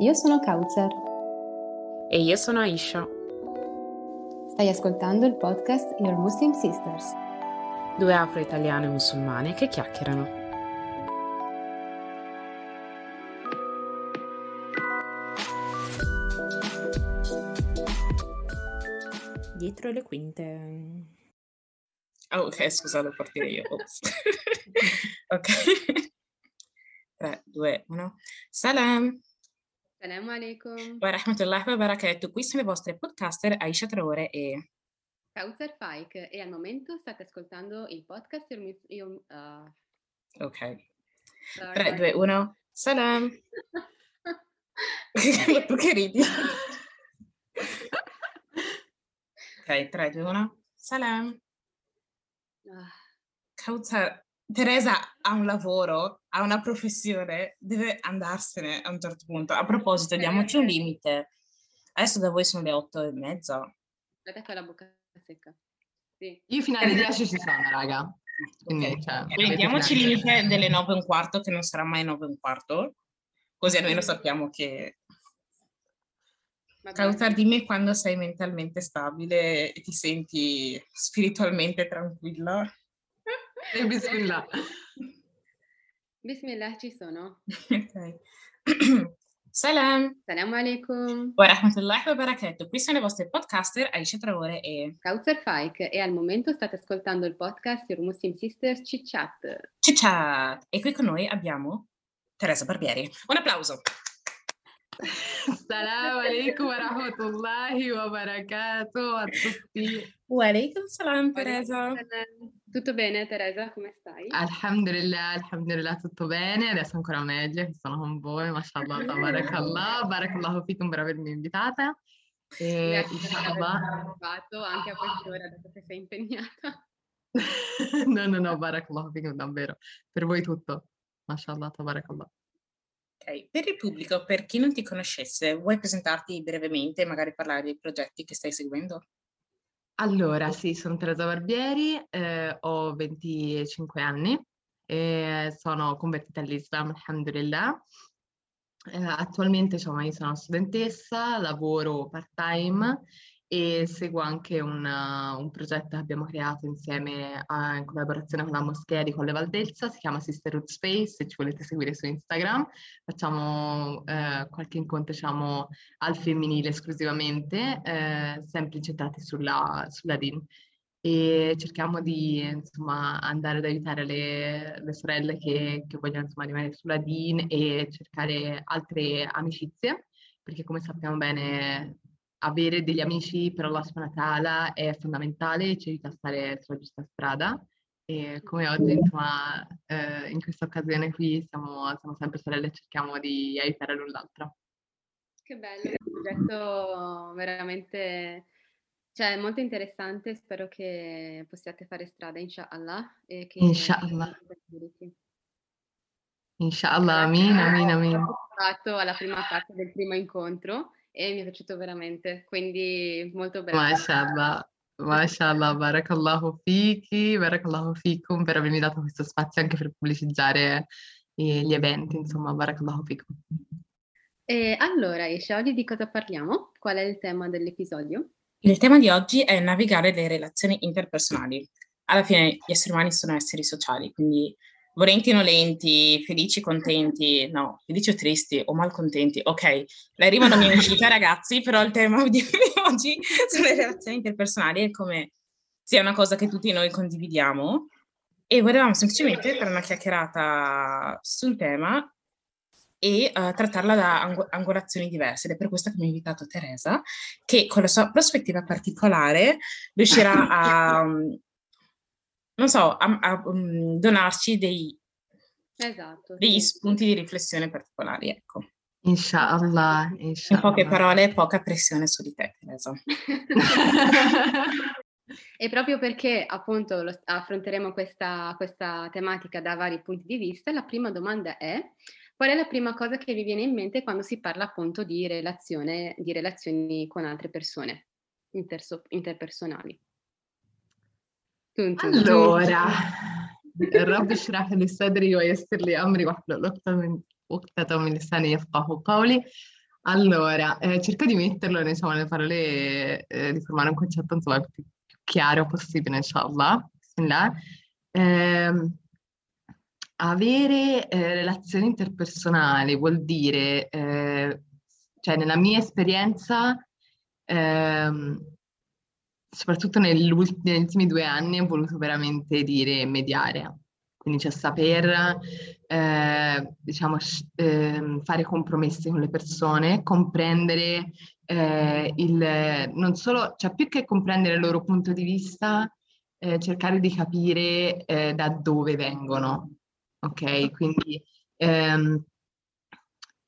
Io sono Kauzer. E io sono Aisha. Stai ascoltando il podcast Your Muslim Sisters. Due afro-italiane musulmane che chiacchierano. Dietro le quinte. Oh, ok, scusa, devo partire io. Ok. 3, 2, 1. Salam. Assalamu alaikum. Wa rahmatullahi wa barakatuh. Qui sono le vostre podcaster Aisha Traore e... Kauzer Faik e al momento state ascoltando il podcast Your ah, Ok. sorry. 3, 2, 1. Salam. tu che ridi? ok, 3, 2, 1. Salam. Ah, Kautsar, Teresa ha un lavoro, ha una professione, deve andarsene a un certo punto. A proposito, diamoci un limite. Adesso da voi sono le otto e mezza. guarda con la bocca secca. Sì. Io fino alle 10 ci sono, raga. Quindi, Ok. cioè, Quindi diamoci il limite delle nove e un quarto, che non sarà mai nove e un quarto, così almeno sappiamo che... Bene. Kautsar, dimmi quando sei mentalmente stabile e ti senti spiritualmente tranquilla. 10. Eh, Bismillah. Bismillah, ci sono. Ok. Salam. Assalamu alaikum. Wa rahmatullahi wa barakatuh. Qui sono le vostre podcaster Aisha Traore e Kauzer Faik e al momento state ascoltando il podcast Your Muslim Sisters Chit Chat. Cicciat. E qui con noi abbiamo Teresa Barbieri. Un applauso. Wa rahmatullahi wa barakatuh a tutti. Walaikum salam Teresa. Tutto bene Teresa, come stai? Alhamdulillah, alhamdulillah, tutto bene. Adesso ancora meglio che sono con voi. Mashallah, tabarakallah. Barakallahu fikum per avermi invitata. E inshallah. partecipato anche a quest'ora, dato che sei impegnata. No, no, no, barakallahu fikum, davvero. Per voi tutto. Mashallah, tabarakallah. Ok, per il pubblico, per chi non ti conoscesse, vuoi presentarti brevemente e magari parlare dei progetti che stai seguendo? Allora, sì, sono Teresa Barbieri, eh, ho 25 anni e sono convertita all'Islam, alhamdulillah. Eh, attualmente insomma, io sono studentessa, lavoro part-time e seguo anche un, uh, un progetto che abbiamo creato insieme a- in collaborazione con la moschea di Colle Valdelsa, si chiama Sisterhood Space, se ci volete seguire su Instagram. Facciamo eh, qualche incontro, diciamo, al femminile esclusivamente, eh, sempre incentrati sulla, sulla DIN. E cerchiamo di insomma, andare ad aiutare le, le sorelle che, che vogliono insomma, rimanere sulla DIN e cercare altre amicizie, perché come sappiamo bene avere degli amici per subhanahu wa ta'ala è fondamentale, ci aiuta a stare sulla giusta strada. E come oggi, insomma, eh, in questa occasione qui siamo, siamo sempre sorelle e cerchiamo di aiutare l'un l'altra. Che bello, è un progetto veramente, cioè molto interessante, spero che possiate fare strada, inshallah, e che Inshallah. Inshallah, amin, amin, Ho amin. partecipato alla prima parte del primo incontro e mi è piaciuto veramente, quindi molto bello. Mashallah, mashallah, barakallahu fiki, barakallahu fikum per avermi dato questo spazio anche per pubblicizzare eh, gli eventi, insomma, barakallahu fikum. E allora, Isha, oggi di cosa parliamo? Qual è il tema dell'episodio? Il tema di oggi è navigare le relazioni interpersonali. Alla fine gli esseri umani sono esseri sociali, quindi volenti o nolenti, felici, contenti, no, felici o tristi o malcontenti, ok, la rima non mi è uscita ragazzi, però il tema di oggi sono le relazioni interpersonali e come sia una cosa che tutti noi condividiamo. E volevamo semplicemente fare una chiacchierata sul tema e eh, trattarla da angu- angolazioni diverse ed è per questo che mi ha invitato Teresa che con la sua prospettiva particolare riuscirà a, mm, non so, a, a, mm, donarci dei, Esatto. degli sì. spunti di riflessione particolari, ecco. Inshallah, In poche inshallah. parole, poca pressione su di te, Teresa. E proprio perché appunto lo- affronteremo questa, questa tematica da vari punti di vista, la prima domanda è qual è la prima cosa che vi viene in mente quando si parla appunto di relazione, di relazioni con altre persone interso- interpersonali? Tun, tun, tun. allora, رب اشرح لي صدري ويسر لي أمري واحلل عقدة من عقدة من لساني يفقه قولي Allora, eh, cerco di metterlo diciamo, nelle parole, eh, di formare un concetto insomma, il più, più chiaro possibile, inshallah. Bismillah. Eh, avere eh, relazioni interpersonali vuol dire, eh, cioè nella mia esperienza, ehm, soprattutto negli ultimi due anni, ho voluto veramente dire mediare. Quindi cioè saper, eh, diciamo, eh, fare compromessi con le persone, comprendere eh, il, non solo, cioè più che comprendere il loro punto di vista, eh, cercare di capire eh, da dove vengono, ok? Quindi ehm,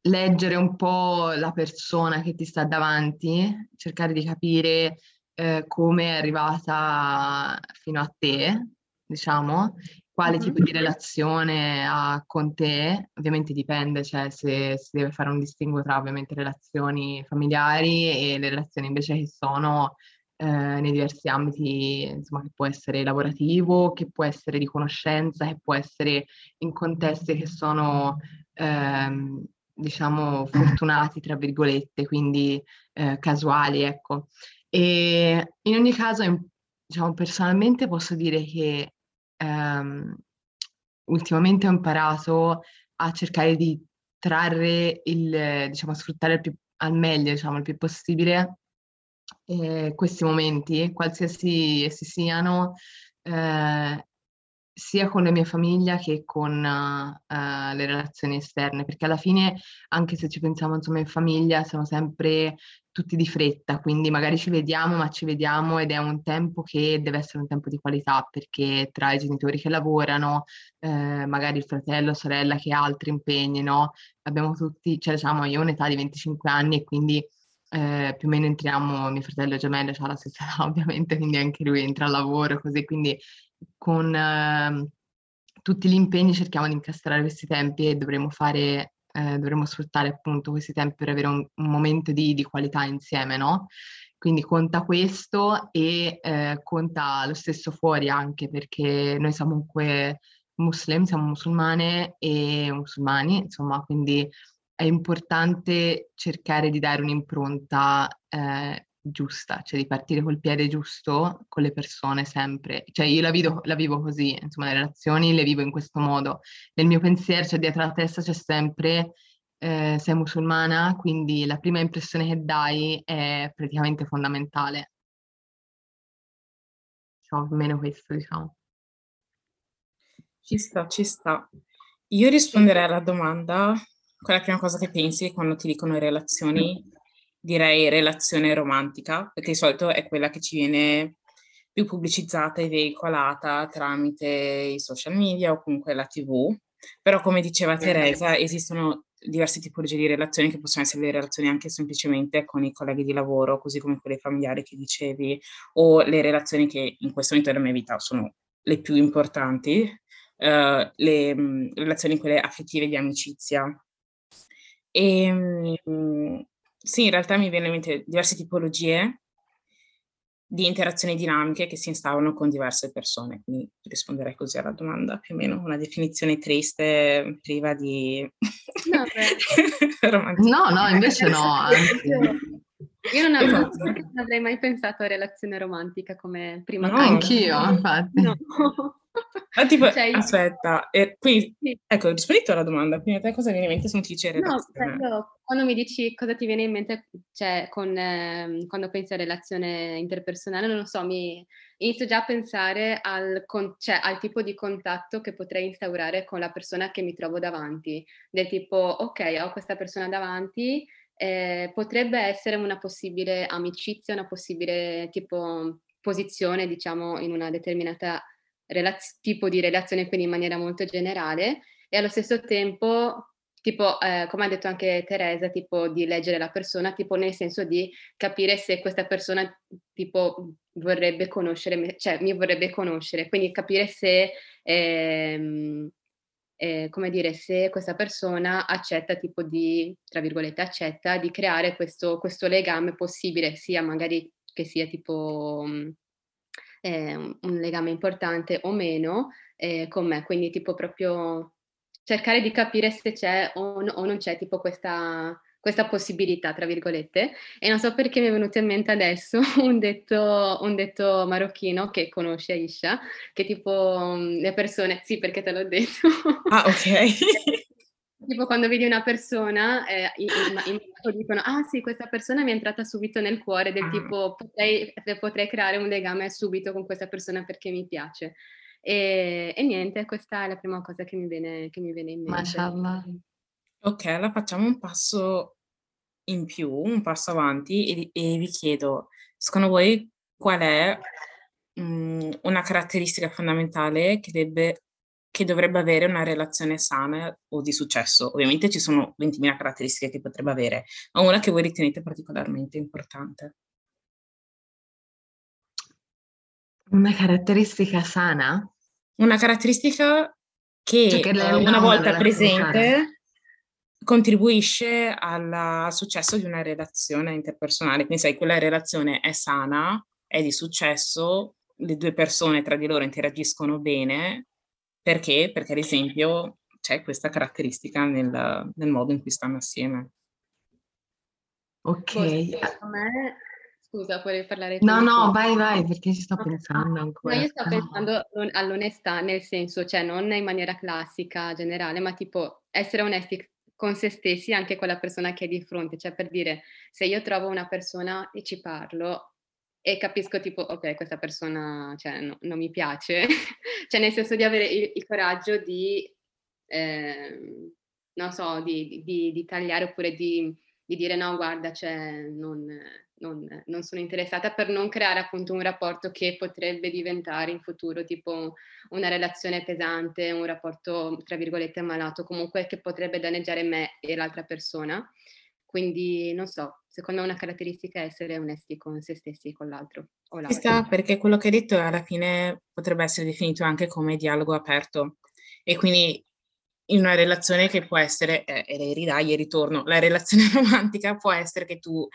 leggere un po' la persona che ti sta davanti, cercare di capire eh, come è arrivata fino a te, diciamo, quale tipo di relazione ha con te, ovviamente dipende, cioè se si deve fare un distinguo tra ovviamente relazioni familiari e le relazioni invece che sono eh, nei diversi ambiti, insomma, che può essere lavorativo, che può essere di conoscenza, che può essere in contesti che sono, ehm, diciamo, fortunati, tra virgolette, quindi eh, casuali, ecco. E in ogni caso, diciamo, personalmente posso dire che ehm, ultimamente ho imparato a cercare di trarre il, diciamo, sfruttare più, al meglio, diciamo, il più possibile eh, questi momenti, qualsiasi essi siano, eh, sia con la mia famiglia che con uh, le relazioni esterne, perché alla fine, anche se ci pensiamo insomma in famiglia, siamo sempre tutti di fretta, quindi magari ci vediamo, ma ci vediamo ed è un tempo che deve essere un tempo di qualità, perché tra i genitori che lavorano, eh, magari il fratello, la sorella che ha altri impegni, no? Abbiamo tutti, cioè diciamo, io ho un'età di 25 anni e quindi eh, più o meno entriamo, mio fratello gemello ha la stessa età ovviamente, quindi anche lui entra al lavoro, così, quindi con eh, tutti gli impegni cerchiamo di incastrare questi tempi e dovremo fare, eh, dovremo sfruttare appunto questi tempi per avere un, un momento di, di, qualità insieme, no? Quindi conta questo e eh, conta lo stesso fuori anche perché noi siamo comunque muslim, siamo musulmane e musulmani, insomma, quindi è importante cercare di dare un'impronta eh, giusta, cioè di partire col piede giusto con le persone sempre. Cioè io la vivo, la vivo così, insomma le relazioni le vivo in questo modo. Nel mio pensiero, cioè dietro la testa c'è sempre eh, sei musulmana, quindi la prima impressione che dai è praticamente fondamentale. Diciamo più o meno questo, diciamo. Ci sta, ci sta. Io risponderei alla domanda, qual è la prima cosa che pensi quando ti dicono relazioni direi relazione romantica, perché di solito è quella che ci viene più pubblicizzata e veicolata tramite i social media o comunque la TV. Però come diceva Teresa, esistono diverse tipologie di relazioni che possono essere le relazioni anche semplicemente con i colleghi di lavoro, così come quelle familiari che dicevi, o le relazioni che in questo momento della mia vita sono le più importanti, uh, le mh, relazioni quelle affettive di amicizia. E, mh, sì, in realtà mi viene in mente diverse tipologie di interazioni dinamiche che si instaurano con diverse persone, quindi risponderei così alla domanda, più o meno una definizione triste, priva di... No, no, no, invece no. Anzi. Io non, avevo, non avrei mai pensato a relazione romantica come prima no, Anch'io, infatti. No. Ah, tipo, cioè, aspetta, eh, quindi, sì. ecco, rispondi alla domanda, quindi a te cosa viene in mente se non ti dice relazione? No, quando mi dici cosa ti viene in mente, cioè, con, eh, quando pensi a relazione interpersonale, non lo so, mi inizio già a pensare al, con, cioè, al tipo di contatto che potrei instaurare con la persona che mi trovo davanti, del tipo, ok, ho questa persona davanti, eh, potrebbe essere una possibile amicizia, una possibile tipo posizione, diciamo, in una determinata relaz- tipo di relazione, quindi in maniera molto generale, e allo stesso tempo, tipo, eh, come ha detto anche Teresa, tipo di leggere la persona, tipo nel senso di capire se questa persona, tipo, vorrebbe conoscere, cioè mi vorrebbe conoscere, quindi capire se, ehm, eh, come dire, se questa persona accetta, tipo di, tra virgolette, accetta di creare questo, questo legame possibile, sia magari che sia tipo eh, un legame importante o meno eh, con me, quindi tipo proprio cercare di capire se c'è o, o non c'è tipo questa, questa possibilità, tra virgolette, e non so perché mi è venuto in mente adesso un detto, un detto marocchino che conosce Aisha, che tipo mm, le persone, sì perché te l'ho detto. Ah, ok. tipo quando vedi una persona, eh, in, in, in, dicono, ah sì, questa persona mi è entrata subito nel cuore, del ah. tipo potrei, potrei, creare un legame subito con questa persona perché mi piace. E, e niente, questa è la prima cosa che mi viene, che mi viene in mente. Mashallah. Ok, allora facciamo un passo in più, un passo avanti e, e vi chiedo, secondo voi qual è mh, mm, una caratteristica fondamentale che, debbe, che dovrebbe avere una relazione sana o di successo? Ovviamente ci sono 20.000 caratteristiche che potrebbe avere, ma una che voi ritenete particolarmente importante. Una caratteristica sana? Una caratteristica che, cioè che una volta presente contribuisce al successo di una relazione interpersonale. Quindi sai, quella relazione è sana, è di successo, le due persone tra di loro interagiscono bene, perché? Perché ad esempio c'è questa caratteristica nel, nel modo in cui stanno assieme. Ok. Me, scusa, puoi parlare tu? No, no, vai, vai, perché ci sto pensando ancora. No, io sto pensando all'onestà, nel senso, cioè non in maniera classica, generale, ma tipo essere onesti con se stessi anche con la persona che è di fronte, cioè per dire se io trovo una persona e ci parlo e capisco tipo ok questa persona cioè, no, non mi piace, cioè nel senso di avere il, il coraggio di, eh, non so, di, di, di, tagliare oppure di, di dire no guarda cioè non non, non, sono interessata per non creare appunto un rapporto che potrebbe diventare in futuro tipo una relazione pesante, un rapporto tra virgolette malato, comunque che potrebbe danneggiare me e l'altra persona. Quindi non so, secondo me una caratteristica è essere onesti con se stessi e con l'altro. Ci sta, perché quello che hai detto alla fine potrebbe essere definito anche come dialogo aperto. E quindi in una relazione che può essere, eh, e ridai e ritorno, la relazione romantica può essere che tu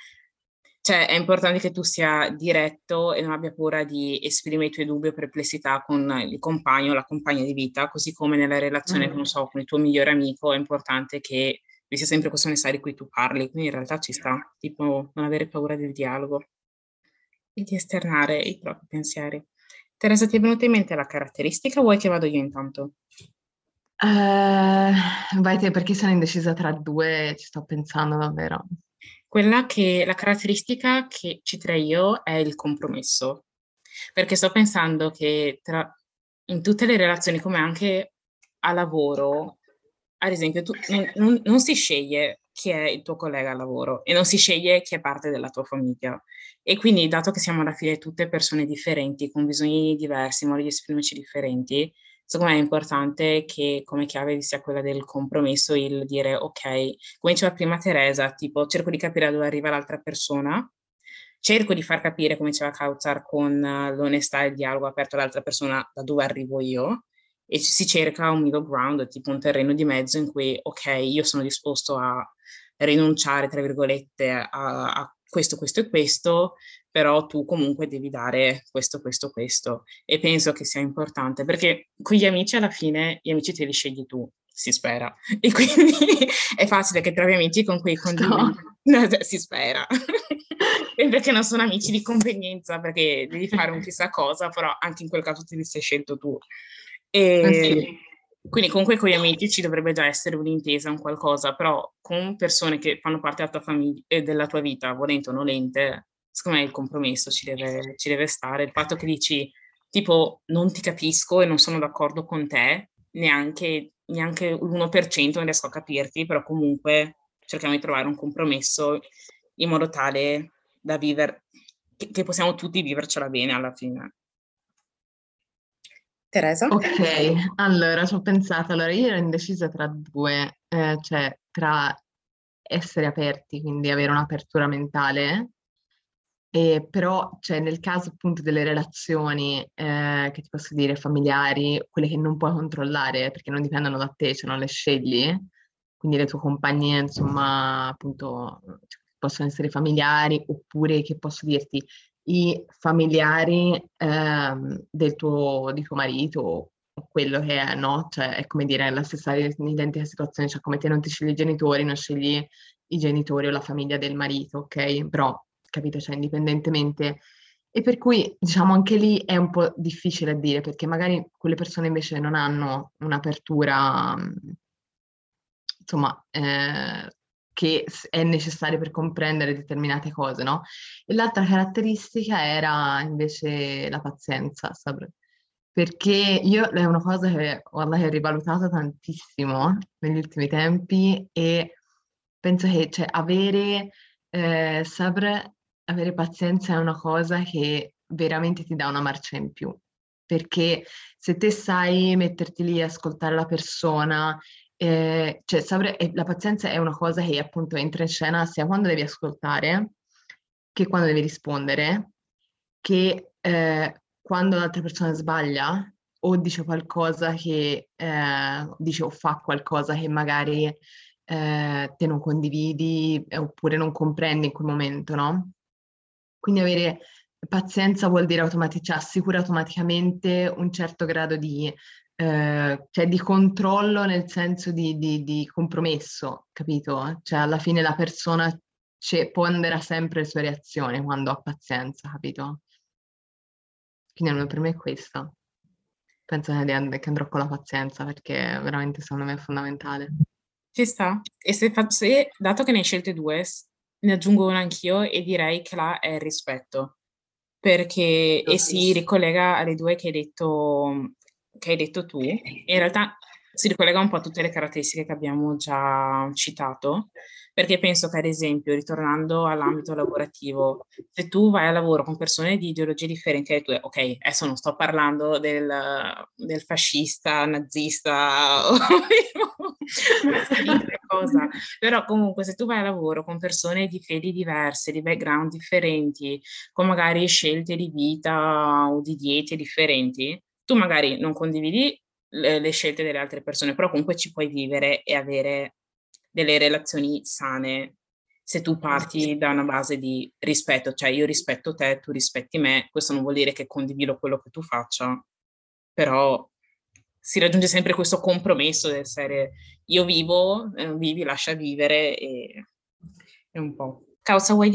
cioè è importante che tu sia diretto e non abbia paura di esprimere i tuoi dubbi o perplessità con il compagno o la compagna di vita, così come nella relazione, mm. non so, con il tuo migliore amico è importante che vi sia sempre questo messaggio di cui tu parli, quindi in realtà ci sta, tipo non avere paura del dialogo e di esternare i propri pensieri. Teresa, ti è venuta in mente la caratteristica o vuoi che vado io intanto? Uh, vai te perché sono indecisa tra due, ci sto pensando davvero. Quella che la caratteristica che citerei io è il compromesso, perché sto pensando che tra, in tutte le relazioni, come anche a lavoro, ad esempio, tu, non, non, si sceglie chi è il tuo collega al lavoro e non si sceglie chi è parte della tua famiglia. E quindi, dato che siamo alla fine tutte persone differenti, con bisogni diversi, modi di esprimerci differenti, secondo me è importante che come chiave vi sia quella del compromesso, il dire ok, come diceva prima Teresa, tipo cerco di capire da dove arriva l'altra persona, cerco di far capire, come diceva Kautzar, con l'onestà e il dialogo aperto all'altra persona da dove arrivo io e si cerca un middle ground, tipo un terreno di mezzo in cui ok, io sono disposto a rinunciare, tra virgolette, a, a questo, questo e questo, però tu comunque devi dare questo, questo, questo. E penso che sia importante perché con gli amici alla fine gli amici te li scegli tu, si spera. E quindi è facile che trovi amici con cui condividi. No. si spera. perché non sono amici di convenienza, perché devi fare un chissà cosa, però anche in quel caso te li sei scelto tu. E... Ah, sì. Quindi comunque con gli amici ci dovrebbe già essere un'intesa, un qualcosa, però con persone che fanno parte della tua, famiglia, eh, della tua vita, volente o nolente, secondo me il compromesso ci deve, ci deve stare. Il fatto che dici, tipo, non ti capisco e non sono d'accordo con te, neanche, neanche l'1% non riesco a capirti, però comunque cerchiamo di trovare un compromesso in modo tale da vivere, che, che possiamo tutti vivercela bene alla fine. Teresa? Ok, allora ci ho pensato, allora io ero indecisa tra due, eh, cioè tra essere aperti, quindi avere un'apertura mentale e però, cioè, nel caso appunto delle relazioni, eh, che ti posso dire, familiari, quelle che non puoi controllare perché non dipendono da te, cioè non le scegli, quindi le tue compagnie, insomma, appunto, cioè, possono essere familiari oppure che posso dirti i familiari ehm, del tuo, di tuo marito quello che è, no? Cioè è come dire la stessa identica situazione, cioè come te non ti scegli i genitori, non scegli i genitori o la famiglia del marito, ok? Però, capito, cioè indipendentemente e per cui, diciamo, anche lì è un po' difficile a dire, perché magari quelle persone invece non hanno un'apertura, insomma, eh, che è necessaria per comprendere determinate cose, no? E l'altra caratteristica era invece la pazienza, Sabri. Perché io è una cosa che ho rivalutato tantissimo negli ultimi tempi e penso che cioè, avere eh, Sabr avere pazienza è una cosa che veramente ti dà una marcia in più, perché se te sai metterti lì e ascoltare la persona, eh, cioè sabre, la pazienza è una cosa che appunto entra in scena sia quando devi ascoltare che quando devi rispondere, che eh, quando l'altra persona sbaglia o dice qualcosa che eh, dice o fa qualcosa che magari eh, te non condividi oppure non comprendi in quel momento, no? Quindi avere pazienza vuol dire automatic- cioè assicura automaticamente un certo grado di, eh, cioè di controllo nel senso di, di, di, compromesso, capito? Cioè alla fine la persona pondera sempre le sue reazioni quando ha pazienza, capito? Quindi per me è questo. Penso che andrò con la pazienza perché veramente secondo me è fondamentale. Ci sta. E se, se dato che ne hai scelte due, ne aggiungo una anch'io e direi che là è il rispetto, perché e si ricollega alle due che hai detto, che hai detto tu. In realtà si ricollega un po' a tutte le caratteristiche che abbiamo già citato, perché penso che ad esempio, ritornando all'ambito lavorativo, se tu vai a lavoro con persone di ideologie differenti, hai detto, ok, adesso non sto parlando del, del fascista, nazista, cosa, però comunque se tu vai a lavoro con persone di fedi diverse, di background differenti, con magari scelte di vita o di diete differenti, tu magari non condividi le, le scelte delle altre persone, però comunque ci puoi vivere e avere delle relazioni sane se tu parti da una base di rispetto, cioè io rispetto te, tu rispetti me, questo non vuol dire che condivido quello che tu faccia, però si raggiunge sempre questo compromesso del essere io vivo, eh, vivi, lascia vivere e è un po'. Causa, vuoi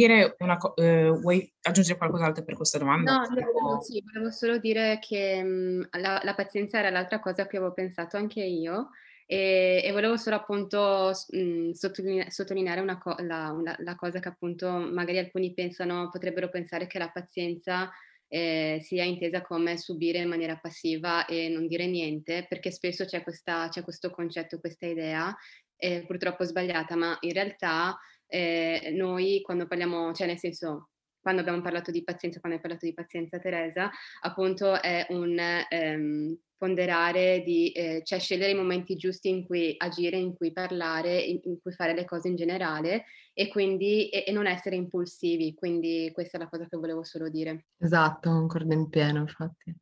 co- eh, vuoi aggiungere qualcos'altro per questa domanda? No, no, sì, volevo solo dire che mh, la, la, pazienza era l'altra cosa che avevo pensato anche io e, e volevo solo appunto mh, sottoline- sottolineare una co- la, una, la, cosa che appunto magari alcuni pensano, potrebbero pensare che la pazienza eh, sia intesa come subire in maniera passiva e non dire niente, perché spesso c'è, questa, c'è questo concetto, questa idea, eh, purtroppo sbagliata, ma in realtà eh, noi quando parliamo, cioè nel senso quando abbiamo parlato di pazienza, quando hai parlato di pazienza Teresa, appunto è un ehm, ponderare di, eh, cioè scegliere i momenti giusti in cui agire, in cui parlare, in, in cui fare le cose in generale e quindi e, e, non essere impulsivi. Quindi questa è la cosa che volevo solo dire. Esatto, concordo in pieno, infatti.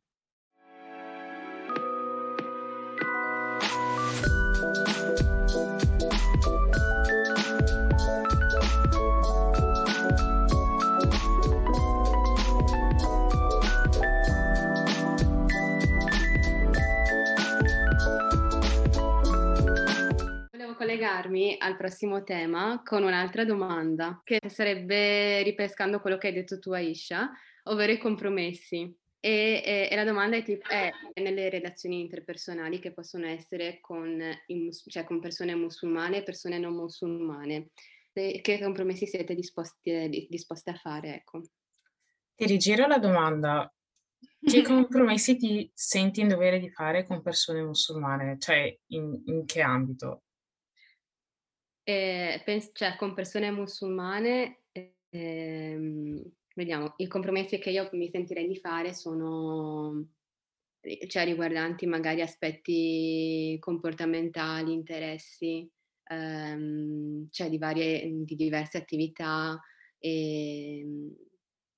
Collegarmi al prossimo tema con un'altra domanda, che sarebbe ripescando quello che hai detto tu Aisha, ovvero i compromessi. E, e, e la domanda è, tipo, è, nelle relazioni interpersonali che possono essere con, mus- cioè con persone musulmane e persone non musulmane. Che compromessi siete disposti, disposti a fare? Ecco. Ti rigiro la domanda. Che compromessi ti senti in dovere di fare con persone musulmane? Cioè, in, in che ambito? Eh, pens- cioè, con persone musulmane, ehm, vediamo, i compromessi che io mi sentirei di fare sono cioè, riguardanti magari aspetti comportamentali, interessi, ehm, cioè di, varie, di diverse attività. E, ehm,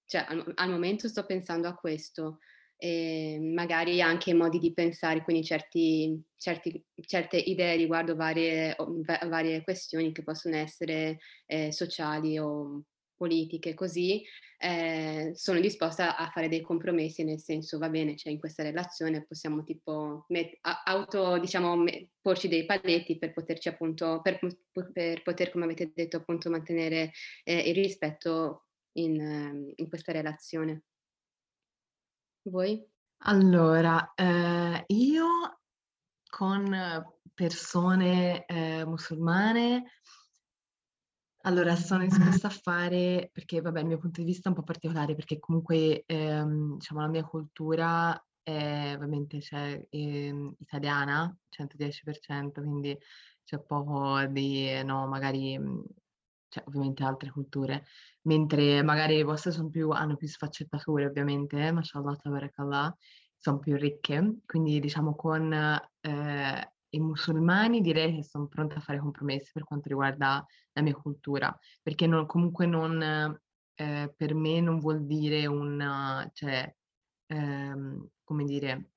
cioè, al, al momento sto pensando a questo e magari anche modi di pensare, quindi certi, certi, certe idee riguardo varie, varie, questioni che possono essere eh, sociali o politiche, così eh, sono disposta a fare dei compromessi, nel senso va bene, cioè in questa relazione possiamo tipo met- auto, diciamo, me- porci dei paletti per poterci appunto, per, per, poter, come avete detto, appunto mantenere eh, il rispetto in, in questa relazione. Voi? Allora, eh, io con persone eh, musulmane allora, sono disposta a fare, perché vabbè, il mio punto di vista è un po' particolare, perché comunque ehm, diciamo la mia cultura è ovviamente cioè, ehm, italiana, 110%, quindi c'è poco di, no, magari, cioè, ovviamente altre culture, mentre magari le vostre sono più, hanno più sfaccettature, ovviamente, eh, mashallah, tabarakallah, sono più ricche, quindi diciamo con eh, i musulmani direi che sono pronta a fare compromessi per quanto riguarda la mia cultura, perché non, comunque non, eh, per me non vuol dire un, cioè, ehm, come dire,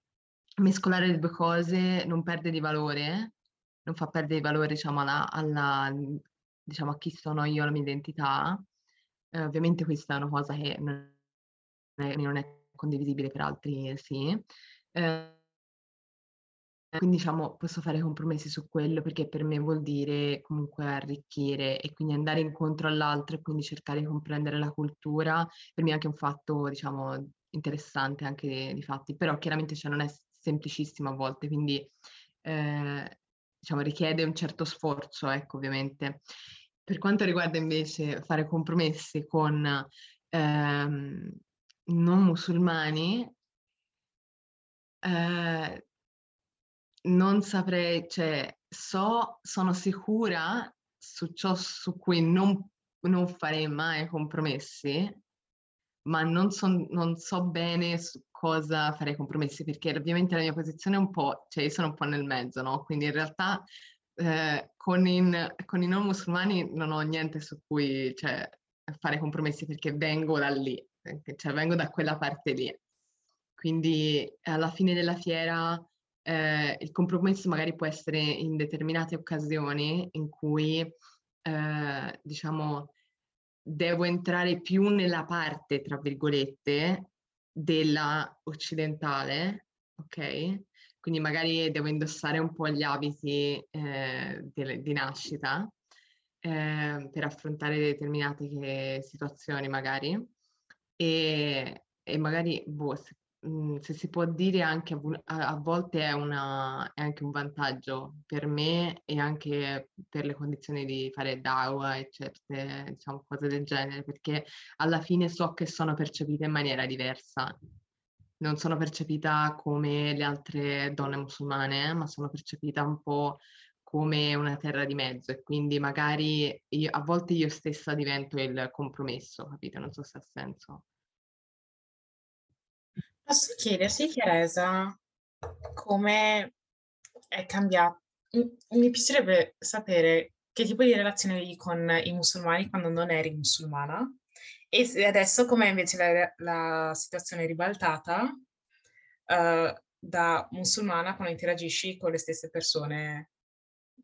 mescolare le due cose non perde di valore, non fa perdere di valore, diciamo, alla, alla, diciamo, a chi sono io, alla mia identità. Eh, ovviamente questa è una cosa che non è, non è condivisibile per altri, sì. Eh, quindi diciamo posso fare compromessi su quello perché per me vuol dire comunque arricchire e quindi andare incontro all'altro e quindi cercare di comprendere la cultura, per me è anche un fatto diciamo interessante anche di fatti, però chiaramente cioè, non è semplicissimo a volte, quindi eh, diciamo richiede un certo sforzo, ecco ovviamente. Per quanto riguarda invece fare compromessi con ehm, non musulmani, eh, non saprei, cioè, so, sono sicura su ciò su cui non, non farei mai compromessi, ma non, son, non, so bene su cosa fare compromessi, perché ovviamente la mia posizione è un po', cioè io sono un po' nel mezzo, no? Quindi in realtà eh, con, in, con, i non musulmani non ho niente su cui cioè, fare compromessi perché vengo da lì, cioè vengo da quella parte lì. Quindi alla fine della fiera eh, il compromesso magari può essere in determinate occasioni in cui, eh, diciamo, devo entrare più nella parte, tra virgolette, della occidentale, ok? Quindi magari devo indossare un po' gli abiti eh, di, di nascita eh, per affrontare determinate situazioni magari e, e magari boh, Mhmm, se si può dire anche a, a volte è, una, è, anche un vantaggio per me e anche per le condizioni di fare DAO e certe diciamo, cose del genere, perché alla fine so che sono percepite in maniera diversa. Non sono percepita come le altre donne musulmane, ma sono percepita un po' come una terra di mezzo e quindi magari io, a volte io stessa divento il compromesso, capito? Non so se ha senso. Posso chiederti, Chiaresa, come è cambiato? Mi piacerebbe sapere che tipo di relazione avevi con i musulmani quando non eri musulmana e adesso com'è invece la, la situazione ribaltata uh, da musulmana quando interagisci con le stesse persone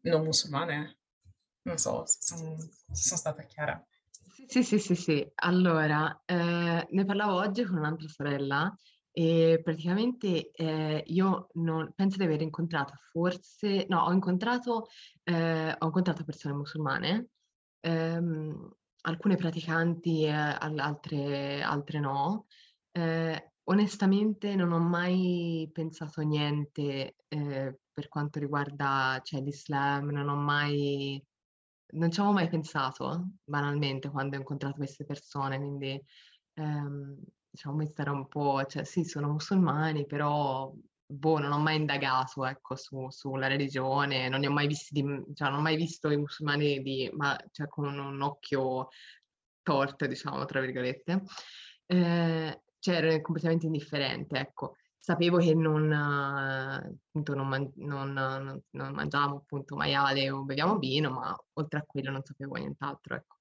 non musulmane. Non so se sono, se sono stata chiara. Sì, sì, sì, sì. Allora, eh, ne parlavo oggi con un'altra sorella e praticamente eh, io non, penso di aver incontrato forse, no, ho incontrato, eh, ho incontrato persone musulmane, ehm, alcune praticanti, eh, altre, altre no. Eh, onestamente non ho mai pensato niente eh, per quanto riguarda cioè, l'Islam, non ho mai, non ci avevo mai pensato banalmente quando ho incontrato queste persone, quindi ehm, diciamo, questo era un po', cioè sì, sono musulmani, però boh, non ho mai indagato, ecco, su, sulla religione, non ne ho mai visti, di, cioè, non ho mai visto i musulmani di, ma, cioè, con un, un occhio torto, diciamo, tra virgolette. Eh, cioè, ero completamente indifferente, ecco. Sapevo che non, appunto, non, man- non, non, non mangiamo appunto maiale o beviamo vino, ma oltre a quello non sapevo nient'altro, ecco.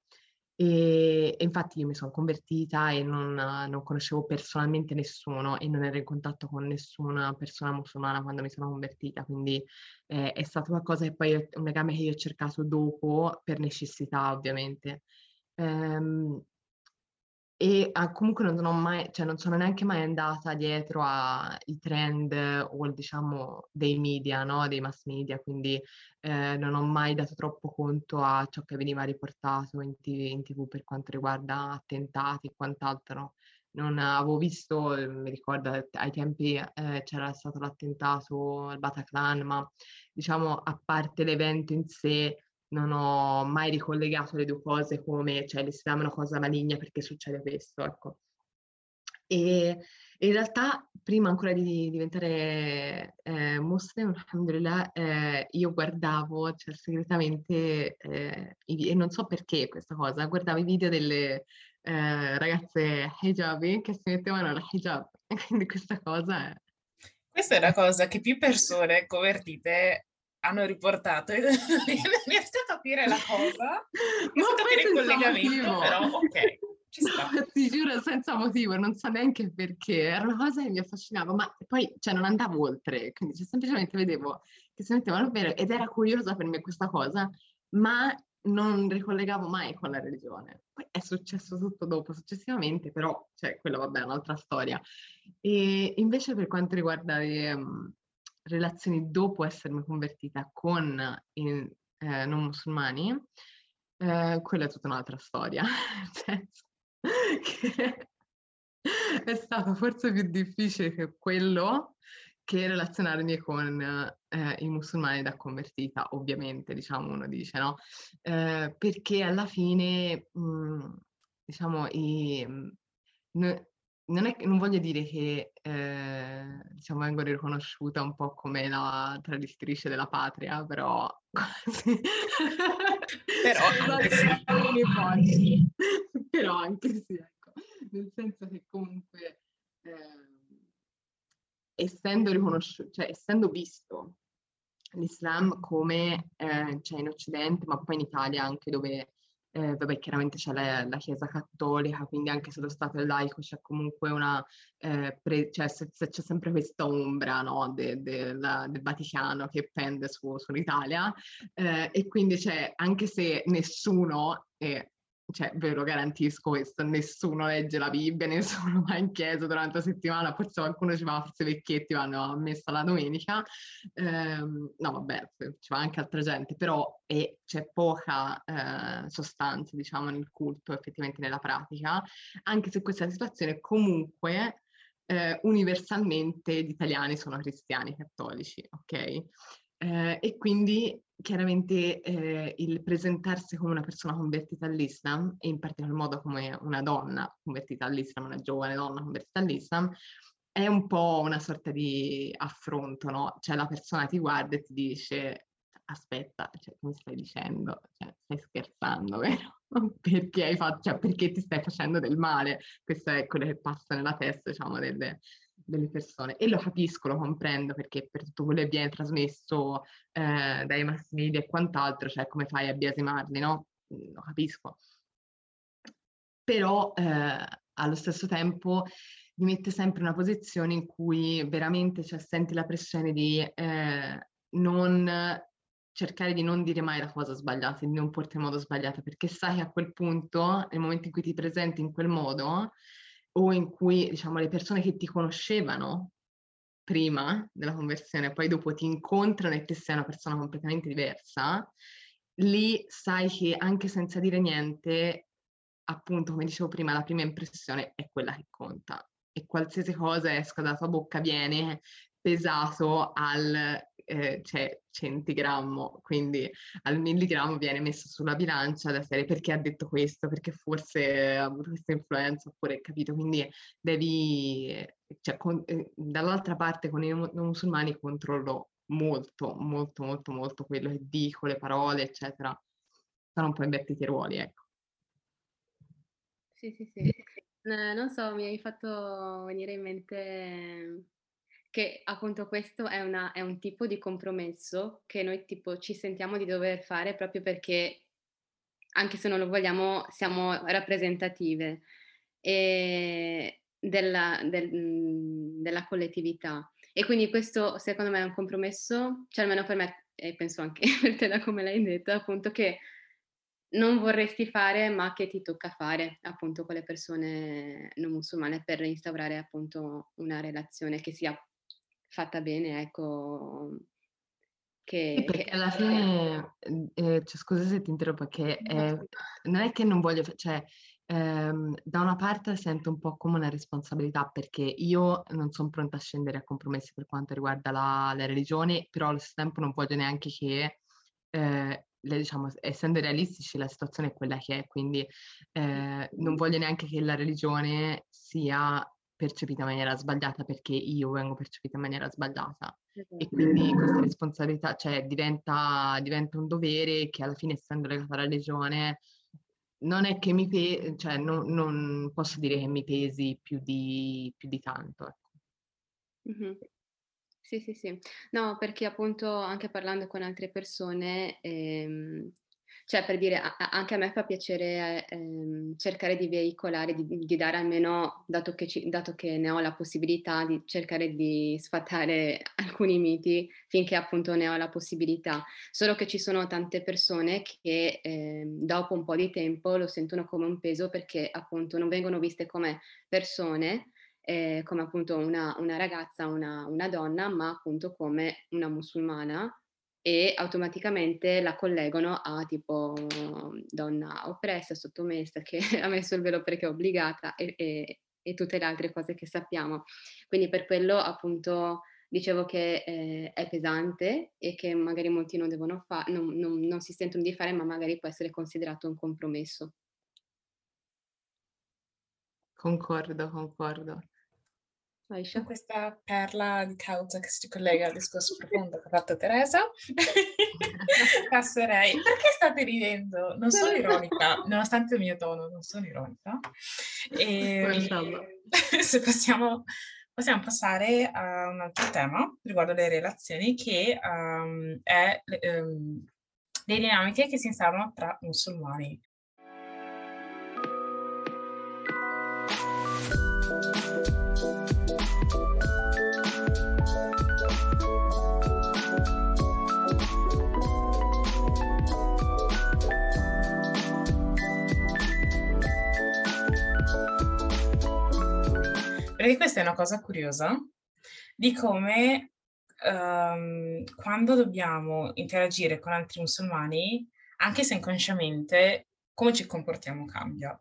E, e infatti io mi sono convertita e non, non, conoscevo personalmente nessuno e non ero in contatto con nessuna persona musulmana quando mi sono convertita, quindi eh, è stato qualcosa che poi un legame che io ho cercato dopo per necessità ovviamente. Ehm, e ah, comunque non sono mai, cioè non sono neanche mai andata dietro ai trend o diciamo dei media, no? dei mass media, quindi eh, non ho mai dato troppo conto a ciò che veniva riportato in, t- in tv per quanto riguarda attentati e quant'altro. Non avevo visto, mi ricordo ai tempi eh, c'era stato l'attentato al Bataclan, ma diciamo a parte l'evento in sé non ho mai ricollegato le due cose come, cioè l'Islam è una cosa maligna perché succede questo, ecco. E in realtà, prima ancora di diventare eh, muslim, alhamdulillah, eh, io guardavo, cioè segretamente, eh, e non so perché questa cosa, guardavo i video delle eh, ragazze hijabi che si mettevano la hijab. Quindi questa cosa è... Questa è una cosa che più persone convertite hanno riportato non riesco a capire la cosa, a capire il collegamento, motivo. però ok. Ci sta. No, ti giuro senza motivo, non so neanche perché, era una cosa che mi affascinava, ma poi cioè, non andavo oltre, quindi cioè, semplicemente vedevo che si mettevano vero ed era curiosa per me questa cosa, ma non ricollegavo mai con la religione. Poi è successo tutto dopo, successivamente, però, cioè, quella vabbè è un'altra storia. E invece per quanto riguarda le, um, relazioni dopo essermi convertita con i eh, non musulmani, eh, quella è tutta un'altra storia. è stato forse più difficile che quello che relazionarmi con eh, i musulmani da convertita, ovviamente, diciamo, uno dice, no? Eh, perché alla fine, mh, mm, diciamo, i, mh, non, è, non voglio dire che eh, diciamo, vengo riconosciuta un po' come la traditrice della patria, però quasi. però anche sì. però anche sì, ecco. Nel senso che comunque eh, essendo riconosciuto, cioè essendo visto l'Islam come eh, cioè in Occidente, ma poi in Italia anche dove eh, vabbè, chiaramente c'è la, la, Chiesa Cattolica, quindi anche se lo Stato è laico c'è comunque una, eh, pre, cioè se, se c'è sempre questa ombra no, de, de, la, del Vaticano che pende su, sull'Italia eh, e quindi c'è, anche se nessuno, eh, cioè ve lo garantisco questo, nessuno legge la Bibbia, nessuno va in chiesa durante la settimana, forse qualcuno ci va, forse i vecchietti vanno a messa la domenica, ehm, no vabbè, ci va anche altra gente, però è, c'è poca eh, sostanza, diciamo, nel culto, effettivamente nella pratica, anche se questa situazione comunque eh, universalmente gli italiani sono cristiani cattolici, ok? Eh, e quindi chiaramente eh, il presentarsi come una persona convertita all'Islam, e in particolar modo come una donna convertita all'Islam, una giovane donna convertita all'Islam, è un po' una sorta di affronto, no? Cioè la persona ti guarda e ti dice aspetta, cioè, come stai dicendo? Cioè, stai scherzando, vero? perché, fatto, cioè, perché ti stai facendo del male? Questo è quello che passa nella testa, diciamo, delle, delle persone e lo capisco, lo comprendo perché per tutto quello che viene trasmesso eh, dai mass media e quant'altro, cioè come fai a biasimarli, no? Mm, lo capisco. Però eh, allo stesso tempo mi mette sempre in una posizione in cui veramente cioè, senti la pressione di eh, non cercare di non dire mai la cosa sbagliata, di non porti in modo sbagliato, perché sai che a quel punto, nel momento in cui ti presenti in quel modo, o in cui diciamo le persone che ti conoscevano prima della conversione, poi dopo ti incontrano e te sei una persona completamente diversa, lì sai che anche senza dire niente, appunto, come dicevo prima, la prima impressione è quella che conta. E qualsiasi cosa esca dalla tua bocca viene pesato al eh, c'è centigrammo, quindi al milligrammo viene messo sulla bilancia da serie perché ha detto questo, perché forse ha avuto questa influenza oppure capito, quindi devi, cioè, con, eh, dall'altra parte con i non musulmani controllo molto, molto, molto, molto quello che dico, le parole, eccetera. Sono un po' invertiti i ruoli, ecco. Sì, sì, sì. Non so, mi hai fatto venire in mente che appunto questo è, una, è, un tipo di compromesso che noi tipo ci sentiamo di dover fare proprio perché anche se non lo vogliamo siamo rappresentative della, del, della, collettività. E quindi questo secondo me è un compromesso, cioè almeno per me e penso anche per te da come l'hai detto appunto che non vorresti fare ma che ti tocca fare appunto con le persone non musulmane per instaurare appunto una relazione che sia fatta bene, ecco. Che, sì, perché che... alla fine, eh, cioè, scusa se ti interrompo, perché eh, non è che non voglio, cioè ehm, da una parte sento un po' come una responsabilità perché io non sono pronta a scendere a compromessi per quanto riguarda la, la religione, però allo stesso tempo non voglio neanche che eh, le, diciamo, essendo realistici la situazione è quella che è, quindi eh, non voglio neanche che la religione sia percepita in maniera sbagliata perché io vengo percepita in maniera sbagliata e esatto. quindi questa responsabilità cioè, diventa, diventa un dovere che alla fine essendo legata alla religione non è che mi pesi, cioè non, non, posso dire che mi pesi più di, più di tanto. Ecco. Mm-hmm. Sì, sì, sì. No, perché appunto anche parlando con altre persone, ehm, cioè per dire, a- anche a me fa piacere ehm, cercare di veicolare, di, di dare almeno, dato che, ci, dato che ne ho la possibilità, di cercare di sfatare alcuni miti finché appunto ne ho la possibilità. Solo che ci sono tante persone che ehm, dopo un po' di tempo lo sentono come un peso perché appunto non vengono viste come persone eh, come appunto una, una ragazza, una, una, donna, ma appunto come una musulmana e automaticamente la collegano a tipo donna oppressa, sottomessa, che ha messo il velo perché è obbligata e, e, e tutte le altre cose che sappiamo. Quindi per quello appunto dicevo che eh, è pesante e che magari molti non devono fare, non, non, non si sentono di fare, ma magari può essere considerato un compromesso. Concordo, concordo. Aisha. Questa perla di causa che si collega al discorso profondo che ha fatto Teresa, passerei. Perché state ridendo? Non sono ironica, nonostante il mio tono, non sono ironica. E, se passiamo, possiamo passare a un altro tema riguardo le relazioni, che um, è um, le dinamiche che si instaurano tra musulmani. Perché questa è una cosa curiosa di come um, quando dobbiamo interagire con altri musulmani, anche se inconsciamente, come ci comportiamo cambia.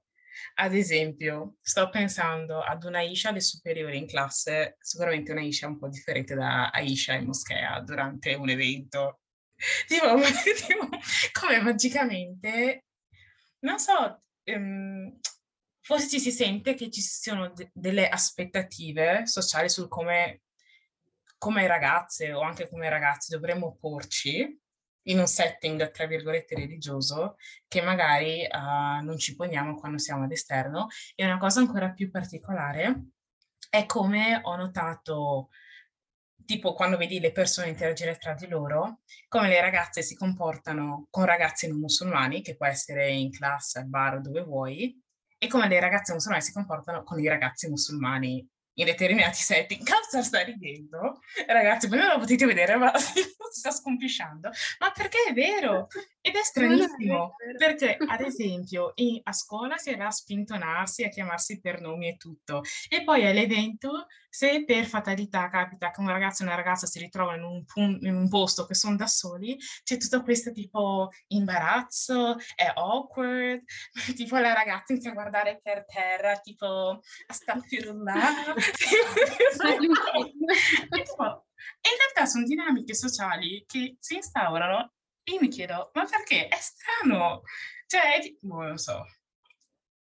Ad esempio, sto pensando ad una Aisha alle superiori in classe, sicuramente una Aisha un po' differente da Aisha in moschea durante un evento. Tipo, tipo come magicamente, non so, um, forse ci si sente che ci siano de- delle aspettative sociali su come, come ragazze o anche come ragazzi dovremmo porci in un setting, tra virgolette, religioso, che magari uh, non ci poniamo quando siamo all'esterno. E una cosa ancora più particolare è come ho notato, tipo quando vedi le persone interagire tra di loro, come le ragazze si comportano con ragazzi non musulmani, che può essere in classe, al bar, dove vuoi, e come le ragazze musulmane si comportano con i ragazzi musulmani in determinati setting. Cazzo sta ridendo? Ragazzi, voi non lo potete vedere, ma si sta scompisciando. Ma perché è vero? Ed è stranissimo, perché ad esempio in, a scuola si era a spintonarsi, a chiamarsi per nomi e tutto, e poi all'evento, se per fatalità capita che un ragazzo e una ragazza si ritrovano in un, in un posto che sono da soli, c'è tutto questo tipo imbarazzo, è awkward, tipo la ragazza inizia a guardare per terra, tipo a stafirullah. E in realtà sono dinamiche sociali che si instaurano io mi chiedo, ma perché? È strano. Cioè, boh, non so.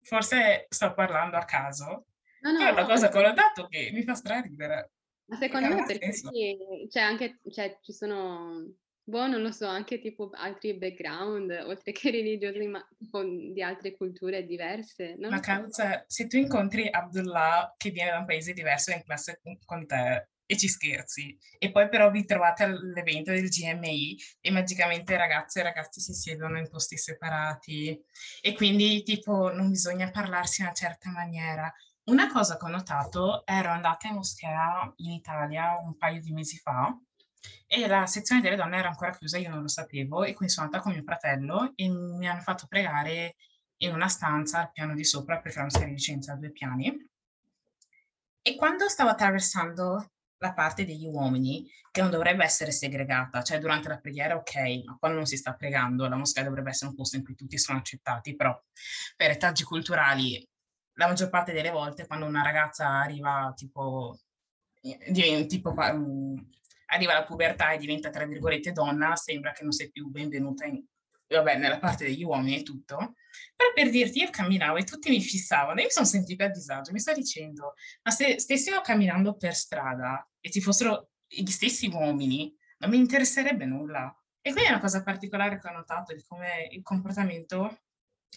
Forse sto parlando a caso. No, no, è una cosa che ho notato che mi fa straridere. Ma secondo me perché sì, cioè anche, cioè, ci sono, boh, non lo so, anche tipo altri background, oltre che religiosi, ma tipo di altre culture diverse. ma causa, se tu incontri Abdullah che viene da un paese diverso in classe con te, e ci scherzi. E poi però vi trovate all'evento del GMI e magicamente ragazze e ragazzi si siedono in posti separati e quindi tipo non bisogna parlarsi in una certa maniera. Una cosa che ho notato, ero andata in moschea in Italia un paio di mesi fa E la sezione delle donne era ancora chiusa, io non lo sapevo, e quindi sono andata con mio fratello e mi hanno fatto pregare in una stanza al piano di sopra, perché era una serie di licenza a due piani. E quando stavo attraversando la parte degli uomini, che non dovrebbe essere segregata, cioè durante la preghiera ok, ma quando non si sta pregando, la moschea dovrebbe essere un posto in cui tutti sono accettati, però per retaggi culturali, la maggior parte delle volte quando una ragazza arriva tipo, diventa, tipo um, arriva alla pubertà e diventa tra virgolette donna, sembra che non sei più benvenuta in, vabbè, nella parte degli uomini e tutto, però per dirti, io camminavo e tutti mi fissavano e mi sono sentita a disagio, mi sto dicendo, ma se stessimo camminando per strada e ci fossero gli stessi uomini, non mi interesserebbe nulla. E quindi è una cosa particolare che ho notato di come il comportamento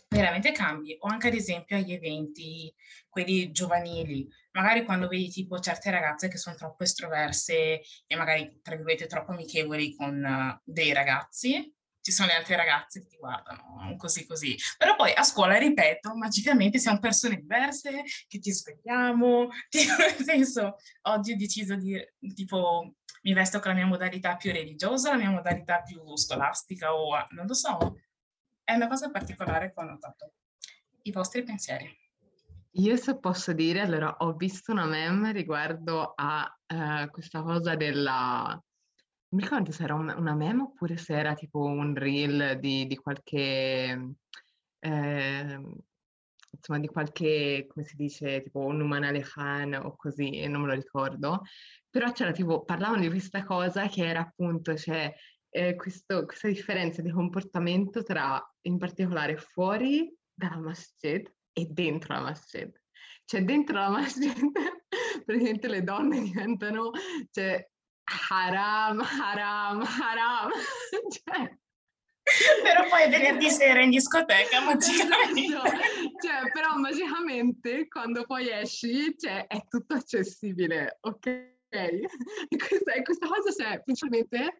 veramente cambi, o anche ad esempio agli eventi, quelli giovanili, magari quando vedi tipo certe ragazze che sono troppo estroverse e magari tra virgolette troppo amichevoli con uh, dei ragazzi, ci sono le altre ragazze che ti guardano così così. Però poi a scuola, ripeto, magicamente siamo persone diverse, che ti svegliamo, tipo, nel senso, oggi ho deciso di, tipo, mi vesto con la mia modalità più religiosa, la mia modalità più scolastica o non lo so. È una cosa particolare che ho notato. I vostri pensieri. Io se posso dire, allora ho visto una meme riguardo a uh, questa cosa della mi ricordo se era un una meme oppure se era tipo un reel di di qualche ehm, insomma di qualche, come si dice, tipo un Nouman Ali Khan o così, non me lo ricordo. Però c'era tipo parlavano di questa cosa che era appunto, cioè, ehm, questo questa differenza di comportamento tra, in particolare, fuori dalla masjid e dentro la masjid. Cioè dentro la masjid praticamente le donne diventano, cioè haram, haram, haram. cioè, però poi venerdì sera in discoteca magicamente. Esatto. Cioè, però magicamente quando poi esci cioè, è tutto accessibile, ok? E questa, questa cosa cioè, principalmente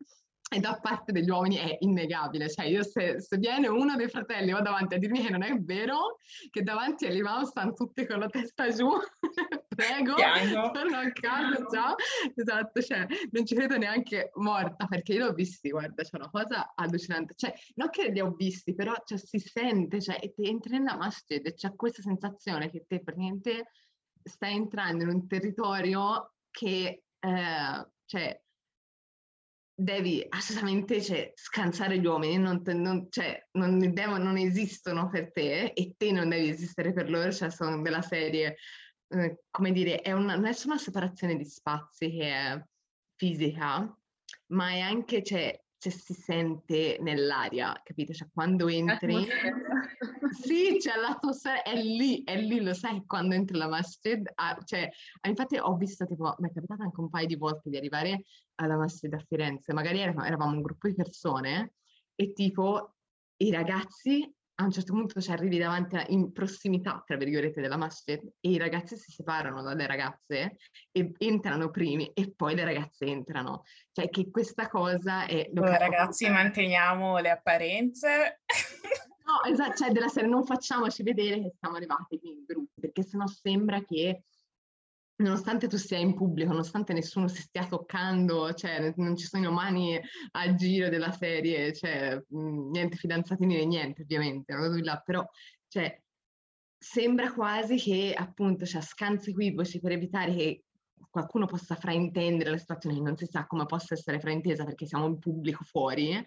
e da parte degli uomini è innegabile, cioè io se, se viene uno dei fratelli va davanti a dirmi che non è vero, che davanti all'imam stanno tutti con la testa giù, prego, torno a casa, ciao, esatto, cioè non ci credo neanche morta, perché io l'ho visti, guarda, c'è una cosa allucinante, cioè non che li ho visti, però cioè, si sente, cioè ti entri nella masjid e c'è questa sensazione che te praticamente stai entrando in un territorio che, eh, cioè, devi assolutamente cioè, scansare gli uomini, non, non, cioè, non, devono, non, esistono per te e te non devi esistere per loro, cioè sono della serie, eh, come dire, è una, non è solo una separazione di spazi che è fisica, ma è anche, cioè, cioè, si sente nell'aria, capite? Cioè, quando entri... sì, cioè l'atmosfera è lì, è lì, lo sai, quando entri alla masjid, ah, cioè, infatti ho visto, tipo, mi è capitato anche un paio di volte di arrivare alla masjid a Firenze, magari eravamo un gruppo di persone e tipo i ragazzi a un certo punto ci arrivi davanti a, in prossimità, tra virgolette, della masjid e i ragazzi si separano dalle ragazze e entrano primi e poi le ragazze entrano. Cioè che questa cosa è... Noi ragazzi fatto... manteniamo le apparenze. no, esatto, cioè della serie non facciamoci vedere che siamo arrivati in gruppo, perché sennò sembra che nonostante tu sia in pubblico, nonostante nessuno si stia toccando, cioè non ci sono mani al giro della serie, cioè niente fidanzatini né niente ovviamente, però cioè, sembra quasi che appunto cioè, scansi equivoci per evitare che qualcuno possa fraintendere la situazione che non si sa come possa essere fraintesa perché siamo in pubblico fuori,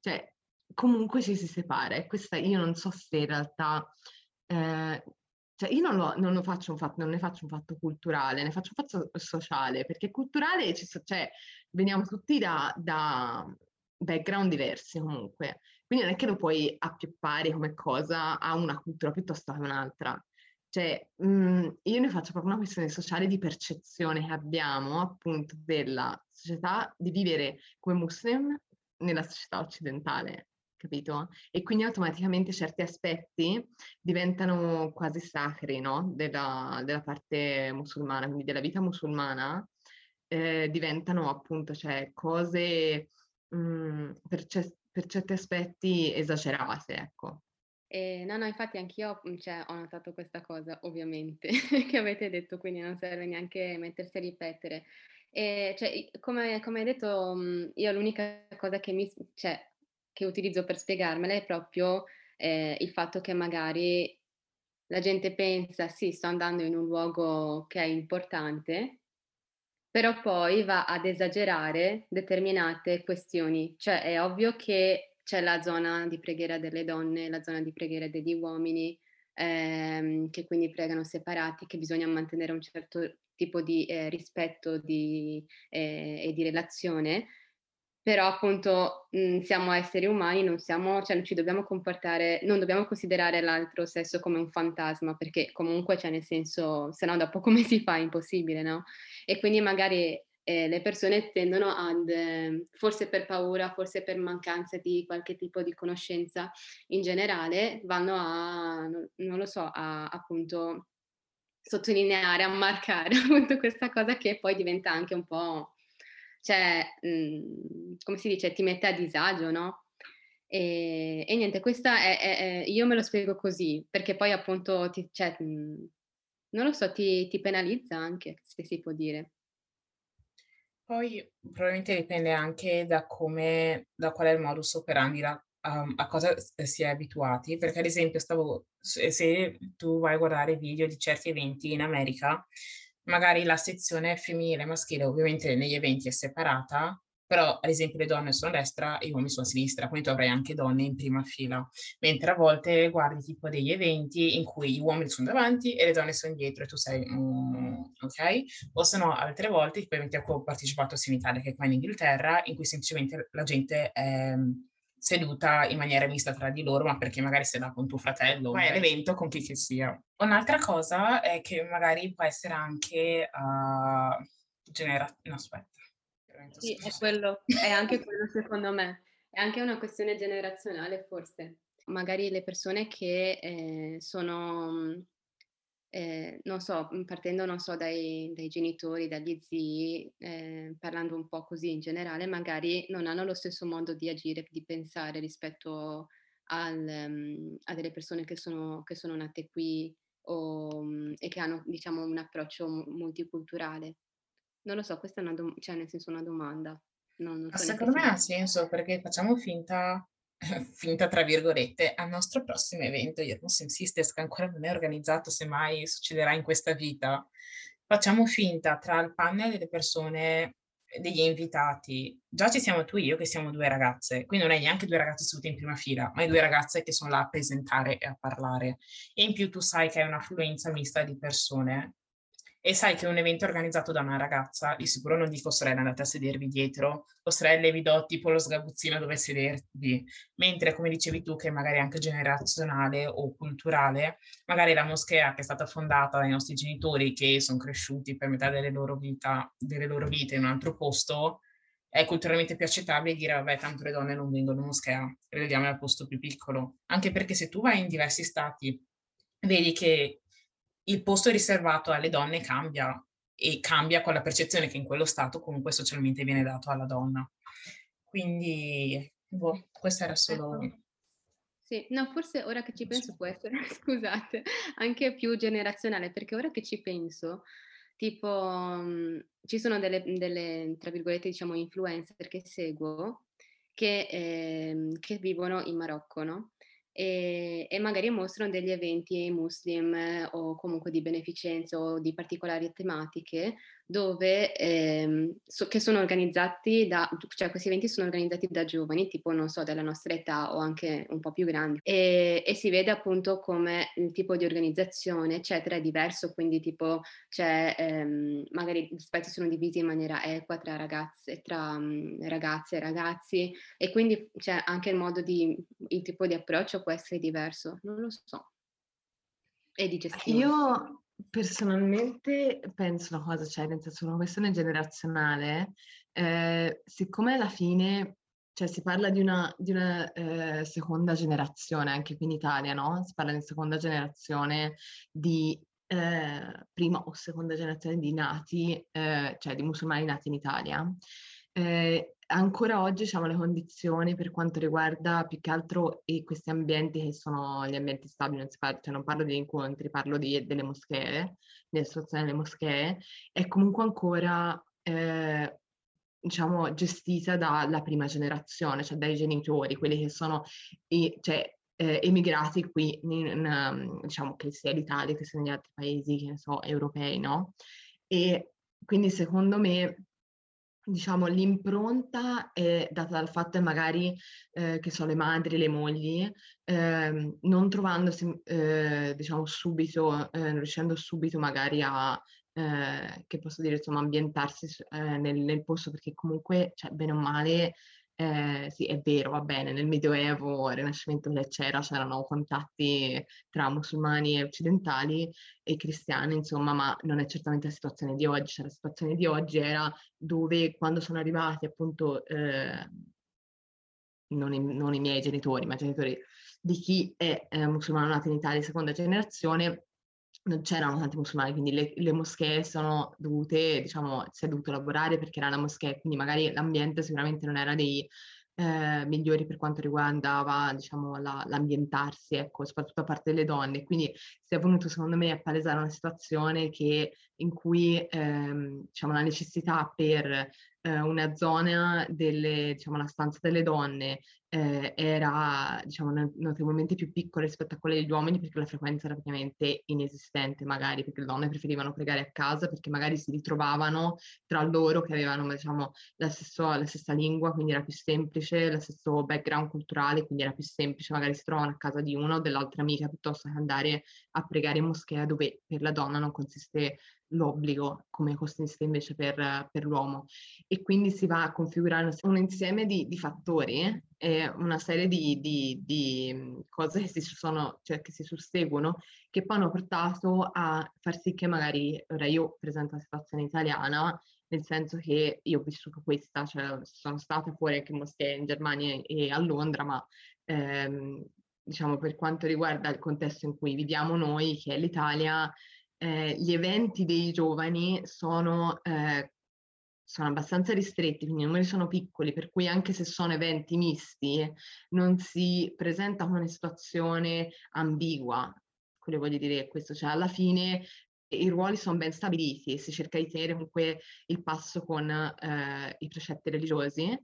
cioè comunque ci si separa e questa io non so se in realtà eh, cioè io non, lo, non, lo faccio un fatto, non ne faccio un fatto culturale, ne faccio un fatto sociale, perché culturale, cioè, veniamo tutti da, da background diversi comunque, quindi non è che lo puoi appioppare come cosa a una cultura piuttosto che un'altra. Cioè, mh, mm, io ne faccio proprio una questione sociale di percezione che abbiamo appunto della società di vivere come muslim nella società occidentale capito? E quindi automaticamente certi aspetti diventano quasi sacri, no? Della, della parte musulmana, quindi della vita musulmana, eh, diventano appunto cioè, cose mh, mm, per, ce- per, certi aspetti esagerate, ecco. Eh, no, no, infatti anch'io mm, cioè, ho notato questa cosa, ovviamente, che avete detto, quindi non serve neanche mettersi a ripetere. E, cioè, come, come, hai detto, mm, io l'unica cosa che, mi, cioè, che utilizzo per spiegarmela è proprio eh, il fatto che magari la gente pensa, sì, sto andando in un luogo che è importante, però poi va ad esagerare determinate questioni. Cioè è ovvio che c'è la zona di preghiera delle donne, la zona di preghiera degli uomini, ehm, che quindi pregano separati, che bisogna mantenere un certo tipo di eh, rispetto di, eh, e di relazione, però appunto mh, mhmm, siamo esseri umani, non siamo, cioè ci dobbiamo comportare, non dobbiamo considerare l'altro sesso come un fantasma, perché comunque, cioè nel senso, se no dopo come si fa? È impossibile, no? E quindi magari eh, le persone tendono ad, eh, forse per paura, forse per mancanza di qualche tipo di conoscenza in generale, vanno a, non lo so, a appunto sottolineare, a marcare appunto questa cosa che poi diventa anche un po' cioè, mh, mhmm, come si dice, ti mette a disagio, no? E, e niente, questa è, è, è, io me lo spiego così, perché poi appunto, ti, cioè, mh, mhmm, non lo so, ti, ti penalizza anche, se si può dire. Poi probabilmente dipende anche da come, da qual è il modus operandi, la, um, a cosa si è abituati, perché ad esempio stavo, se tu vai a guardare video di certi eventi in America, magari la sezione femminile e maschile ovviamente negli eventi è separata, però ad esempio le donne sono a destra e gli uomini sono a sinistra, quindi tu avrai anche donne in prima fila, mentre a volte guardi tipo degli eventi in cui gli uomini sono davanti e le donne sono dietro e tu sei, mm, ok? O se no altre volte, tipo eventi cui ho partecipato sia in Italia che qua in Inghilterra, in cui semplicemente la gente è seduta in maniera mista tra di loro, ma perché magari sei là con tuo fratello, vai all'evento con chi che sia. Un'altra cosa è che magari può essere anche uh, genera... No, aspetta. Sì, è quello, è anche quello secondo me. È anche una questione generazionale forse. Magari le persone che eh, sono eh, non so, mhmm, partendo, non so, dai, dai genitori, dagli zii, eh, parlando un po' così in generale, magari non hanno lo stesso modo di agire, di pensare rispetto al, um, a delle persone che sono, che sono nate qui o, um, e che hanno, diciamo, un approccio multiculturale. Non lo so, questa è una, dom- cioè, nel senso una domanda. Non so secondo me ha senso perché facciamo finta finta tra virgolette, al nostro prossimo evento, io Muslim Sisters, che ancora non è organizzato, se mai succederà in questa vita, facciamo finta tra il panel delle persone, degli invitati, già ci siamo tu e io che siamo due ragazze, quindi non hai neanche due ragazze sedute in prima fila, ma hai due ragazze che sono là a presentare e a parlare. E in più tu sai che hai un'affluenza mista di persone e sai che un evento organizzato da una ragazza, di sicuro non dico sorella andate a sedervi dietro, o sorelle vi do tipo lo sgabuzzino dove sedervi, mentre come dicevi tu che magari anche generazionale o culturale, magari la moschea che è stata fondata dai nostri genitori che sono cresciuti per metà delle loro, vita, delle loro vite in un altro posto, è culturalmente più accettabile dire vabbè tanto le donne non vengono in moschea, le vediamo al posto più piccolo, anche perché se tu vai in diversi stati vedi che il posto riservato alle donne cambia e cambia con la percezione che in quello stato comunque socialmente viene dato alla donna. Quindi, boh, questo era solo... Ecco. Sì, no, forse ora che ci penso può essere, scusate, anche più generazionale, perché ora che ci penso, tipo, um, ci sono delle, delle, tra virgolette, diciamo, influencer che seguo che, eh, che vivono in Marocco, no? E, e, magari mostrano degli eventi muslim eh, o comunque di beneficenza o di particolari tematiche dove, ehm, so, che sono organizzati da, cioè questi eventi sono organizzati da giovani, tipo non so, della nostra età o anche un po' più grandi e, e si vede appunto come il tipo di organizzazione eccetera è diverso, quindi tipo c'è ehm, magari gli spazi sono divisi in maniera equa tra ragazze, tra um, ragazze e ragazzi e quindi c'è anche il modo di, il tipo di approccio può essere diverso, non lo so. E di gestione. Io Personalmente penso una cosa, cioè nel senso una questione generazionale, eh, siccome alla fine cioè, si parla di una, di una eh, seconda generazione, anche qui in Italia, no? Si parla di seconda generazione di eh, prima o seconda generazione di nati, eh, cioè di musulmani nati in Italia. Eh, ancora oggi diciamo, le condizioni per quanto riguarda più che altro questi ambienti che sono gli ambienti stabili, non, parla, cioè non parlo di incontri, parlo di, delle moschee, delle situazioni delle moschee, è comunque ancora eh, diciamo, gestita dalla prima generazione, cioè dai genitori, quelli che sono i, cioè, eh, emigrati qui, in, in, diciamo che sia l'Italia che sia negli altri paesi, che ne so, europei, no? E quindi secondo me diciamo, l'impronta è data dal fatto magari, eh, che sono le madri, le mogli, eh, non trovandosi, eh, diciamo, subito, eh, non riuscendo subito magari a, eh, che posso dire, insomma, ambientarsi eh, nel, nel, posto, perché comunque, cioè, bene o male, eh, sì, è vero, va bene, nel Medioevo, Rinascimento c'era, c'erano contatti tra musulmani e occidentali e cristiani, insomma, ma non è certamente la situazione di oggi. Cioè, la situazione di oggi era dove, quando sono arrivati appunto, eh, non, i, non, i, miei genitori, ma i genitori di chi è eh, musulmano nato in Italia seconda generazione, non c'erano tanti musulmani, quindi le, le, moschee sono dovute, diciamo, si è dovuto lavorare perché era una moschea, quindi magari l'ambiente sicuramente non era dei eh, migliori per quanto riguardava, diciamo, la, l'ambientarsi, ecco, soprattutto a parte delle donne. Quindi si è venuto, secondo me, a palesare una situazione che, in cui, ehm, diciamo, la necessità per eh, una zona delle, diciamo, la stanza delle donne eh, era diciamo, notevolmente più piccola rispetto a quella degli uomini perché la frequenza era praticamente inesistente magari perché le donne preferivano pregare a casa perché magari si ritrovavano tra loro che avevano diciamo, la, stesso, la stessa lingua quindi era più semplice, lo stesso background culturale quindi era più semplice magari si trovano a casa di una o dell'altra amica piuttosto che andare a pregare in moschea dove per la donna non consiste l'obbligo come consiste invece per, per, l'uomo. E quindi si va a configurare un insieme di, di fattori e una serie di, di, di cose che si, sono, cioè che si susseguono che poi hanno portato a far sì che magari, ora io presento la situazione italiana, nel senso che io ho vissuto questa, cioè sono stata fuori anche in moschee in Germania e a Londra, ma ehm, diciamo per quanto riguarda il contesto in cui viviamo noi, che è l'Italia, eh, gli eventi dei giovani sono, eh, sono abbastanza ristretti, quindi i numeri sono piccoli, per cui anche se sono eventi misti non si presenta come una situazione ambigua. Quello voglio dire questo, cioè alla fine i ruoli sono ben stabiliti e si cerca di tenere comunque il passo con eh, i precetti religiosi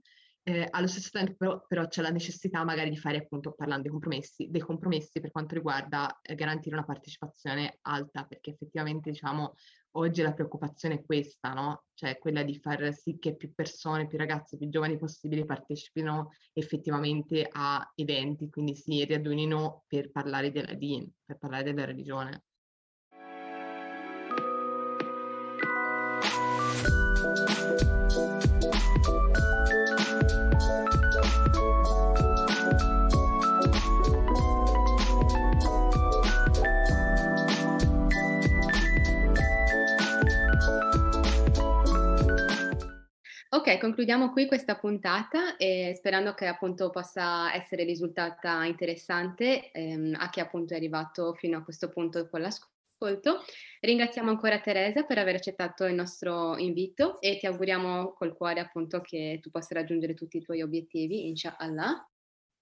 eh, allo stesso tempo però, però, c'è la necessità magari di fare appunto parlando dei compromessi, dei compromessi per quanto riguarda eh, garantire una partecipazione alta, perché effettivamente diciamo oggi la preoccupazione è questa, no? Cioè quella di far sì che più persone, più ragazzi, più giovani possibili partecipino effettivamente a eventi, quindi si riadunino per parlare della DIN, per parlare della religione. Ok, concludiamo qui questa puntata e sperando che appunto possa essere risultata interessante ehm, a chi appunto è arrivato fino a questo punto con l'ascolto. Ringraziamo ancora Teresa per aver accettato il nostro invito e ti auguriamo col cuore appunto che tu possa raggiungere tutti i tuoi obiettivi, inshallah.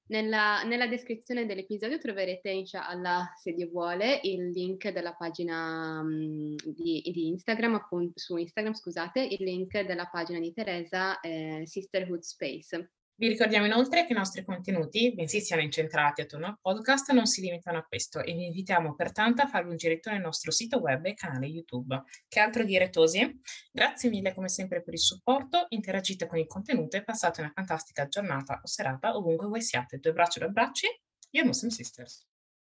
Nella, nella, descrizione dell'episodio troverete, inshallah, se Dio vuole, il link della pagina um, di, di, Instagram, appunto, su Instagram, scusate, il link della pagina di Teresa, eh, Sisterhood Space. Vi ricordiamo inoltre che i nostri contenuti, bensì siano incentrati attorno al podcast, non si limitano a questo e vi invitiamo pertanto a farvi un giretto nel nostro sito web e canale YouTube. Che altro dire, Tosi? Grazie mille come sempre per il supporto, interagite con il contenuto e passate una fantastica giornata o serata ovunque voi siate. Due braccia, due abbracci, io Muslim Sisters.